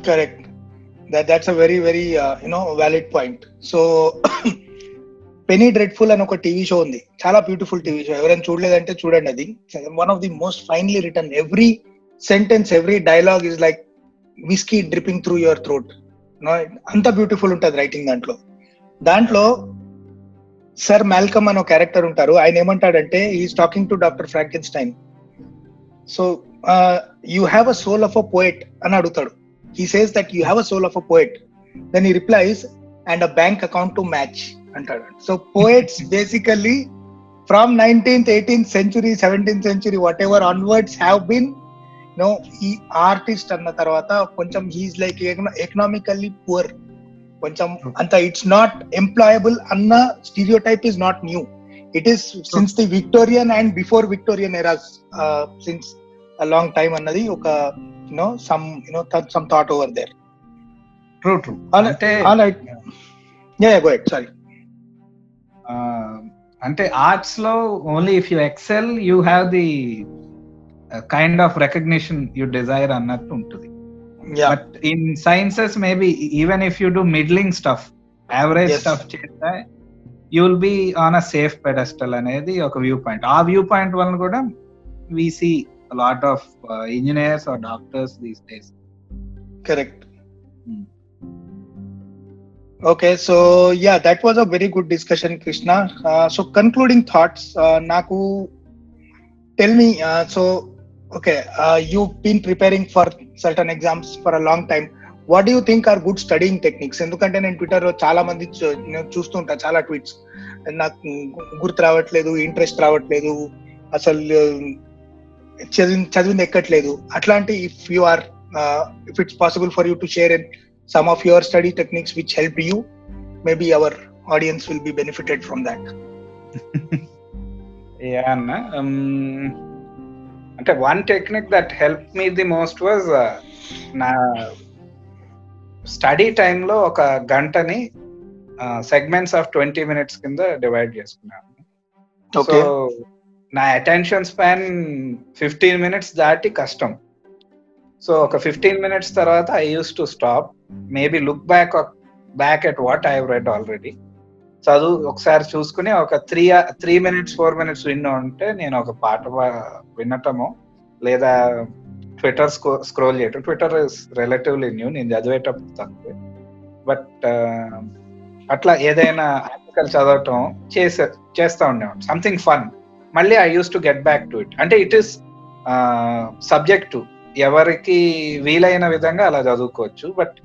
correct that that's a very very uh, you know valid point so Penny Dreadful అని ఒక టీవీ షో ఉంది చాలా బ్యూటిఫుల్ టీవీ షో ఎవరైనా చూడలేదంటే చూడండి అది one of the most finely written every sentence every dialogue is like whisky dripping through your throat అంత బ్యూటిఫుల్ ఉంటుంది రైటింగ్ దాంట్లో. దాంట్లో సర్ మాల్కమ్ అని ఒక క్యారెక్టర్ ఉంటారు. ఆయన ఏమంటాడంటే is talking to doctor Frankenstein so you have a soul of a poet అని అడుగుతాడు. He says that you have a soul of a poet then he replies and a bank account to match అంటాడు. So poets basically from nineteenth eighteenth century seventeenth century whatever onwards have been no ఈ ఆర్టిస్ట్ అన్న తర్వాత కొంచెం హీస్ లైక్ ఎకనామికల్లీ పువర్ కొంచెం అంత ఇట్స్ నాట్ ఎంప్లాయబుల్ అన్న type is not new it is since the Victorian and before Victorian eras since long time అన్నది ఒక you know some you know some thought over there true true అంటే సారీ అంటే ఆర్ట్స్లో only if you excel you have the kind of recognition you desire అన్నట్టు ఉంటుంది. Yeah but in sciences maybe even if you do midding stuff average. Stuff చేస్తే you will be on a safe pedestal అనేది ఒక వ్యూ పాయింట్ ఆ వ్యూ పాయింట్ వలన కూడా we see lot of engineers or doctors these days correct. Hmm. okay so yeah that was a very good discussion krishna. Uh, so concluding thoughts uh, naku tell me uh, so okay uh, you've been preparing for certain exams for a long time. What do you think are good studying ఎందుకంటే నేను ట్విట్టర్లో చాలా మంది నేను చూస్తుంటా చాలా ట్వీట్స్ నాకు గుర్తు రావట్లేదు ఇంట్రెస్ట్ రావట్లేదు అసలు uh, చదివి చదివింది ఎక్కట్లేదు. అట్లాంటి if you are if it's possible for you to share in some of your study techniques which help you maybe our audience will be benefited from that yeah అన్న um, అంటే one technique that help me the most was నా స్టడీ టైంలో ఒక గంటని సెగ్మెంట్స్ ఆఫ్ ట్వంటీ మినిట్స్ కింద డివైడ్ చేసుకున్నాను. సో నా అటెన్షన్ స్పాన్ ఫిఫ్టీన్ మినిట్స్ దాటి కష్టం. సో ఒక ఫిఫ్టీన్ మినిట్స్ తర్వాత I use to stop maybe look back back at what I read already చదువు ఒకసారి చూసుకుని ఒక three three minutes four minutes విన్నా ఉంటే నేను ఒక పాట వినటము లేదా ట్విట్టర్ స్క్రోల్ చేయటం. ట్విట్టర్ రిలేటివ్లీ న్యూ నేను చదివేటప్పుడు తక్కువ. బట్ అట్లా ఏదైనా ఆర్టికల్ చదవటం చేసే చేస్తా ఉండేవాడు సంథింగ్ ఫన్. మళ్ళీ I use to get back to it. అంటే ఇట్ ఈస్ సబ్జెక్టు. ఎవరికి వీలైన విధంగా అలా చదువుకోవచ్చు. బట్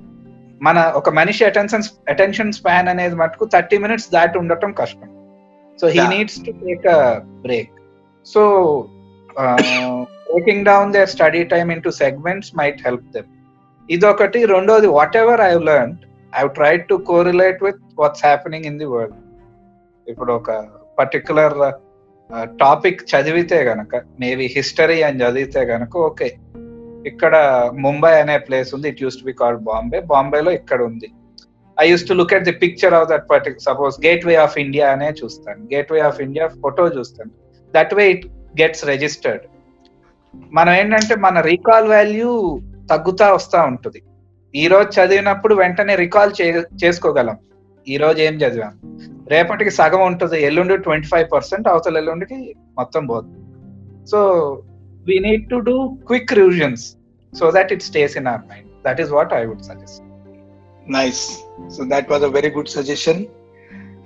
మన ఒక మనిషి అటెన్షన్ అటెన్షన్ స్పాన్ అనేది మటుకు థర్టీ మినిట్స్ దాటి ఉండటం కష్టం. So he. Needs to take a break so breaking down their study time into segments might help them ఇదొకటి. రెండోది whatever I learn I try to correlate with what's happening in the world ఇప్పుడు ఒక పర్టికులర్ టాపిక్ చదివితే గనక మేబీ హిస్టరీ అని చదివితే గనక ఓకే ఇక్కడ ముంబై అనే ప్లేస్ ఉంది. It use to be called Bombay బాంబేలో ఇక్కడ ఉంది. I use to look at the picture of that పర్టిక్ suppose gate way of India అనే చూస్తాను. Gate way of India photo చూస్తాను. That way it gets registered మనం ఏంటంటే మన రీకాల్ వాల్యూ తగ్గుతా వస్తా ఉంటుంది. ఈ రోజు చదివినప్పుడు వెంటనే రికాల్ చేసుకోగలం. ఈ రోజు ఏం చదివాం? రేపటికి సగం ఉంటుంది. ఎల్లుండి ట్వంటీ ఫైవ్ పర్సెంట్ అవతల ఎల్లుండికి మొత్తం పోతుంది so we need to do quick revisions so that it stays in our mind. That is what I would suggest. Nice. So that was a very good suggestion.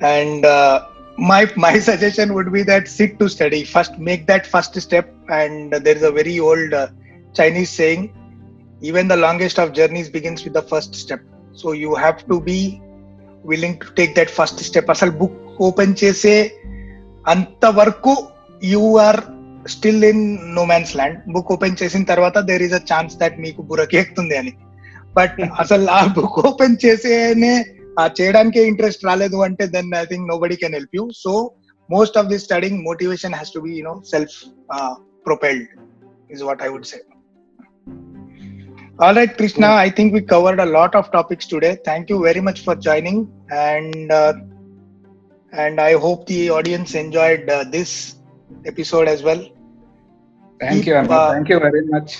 And uh, my my suggestion would be that sit to study first. Make that first step. And there is a very old uh, Chinese saying: even the longest of journeys begins with the first step. So you have to be willing to take that first step. असल book open. चे से अंत work you are." Still in no man's land book open చేసిన తర్వాత there is a chance that మీకు బురకేస్తుంది అని బట్ అసలు ఆ బుక్ ఓపెన్ చేసేనే ఆ చేయడానికే ఇంట్రెస్ట్ రాలేదు అంటే then I think nobody can help you so most of the studying motivation has to be you know self propelled is what I would say All right, Krishna. I think we covered a lot of topics today. Thank you very much for joining, and uh, and I hope the audience enjoyed uh, this episode as well. Thank you అన్న Uh, thank you very much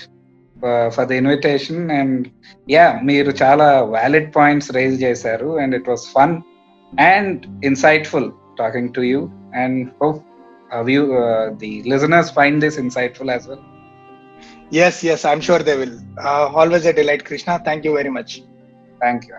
for the invitation and yeah మీరు చాలా వ్యాలిడ్ పాయింట్స్ రైజ్ చేశారు. And it was fun and insightful talking to you and hope you the listeners find this insightful as well Yes, yes, I'm sure they will. Uh, always a delight, Krishna. Thank you very much. Thank you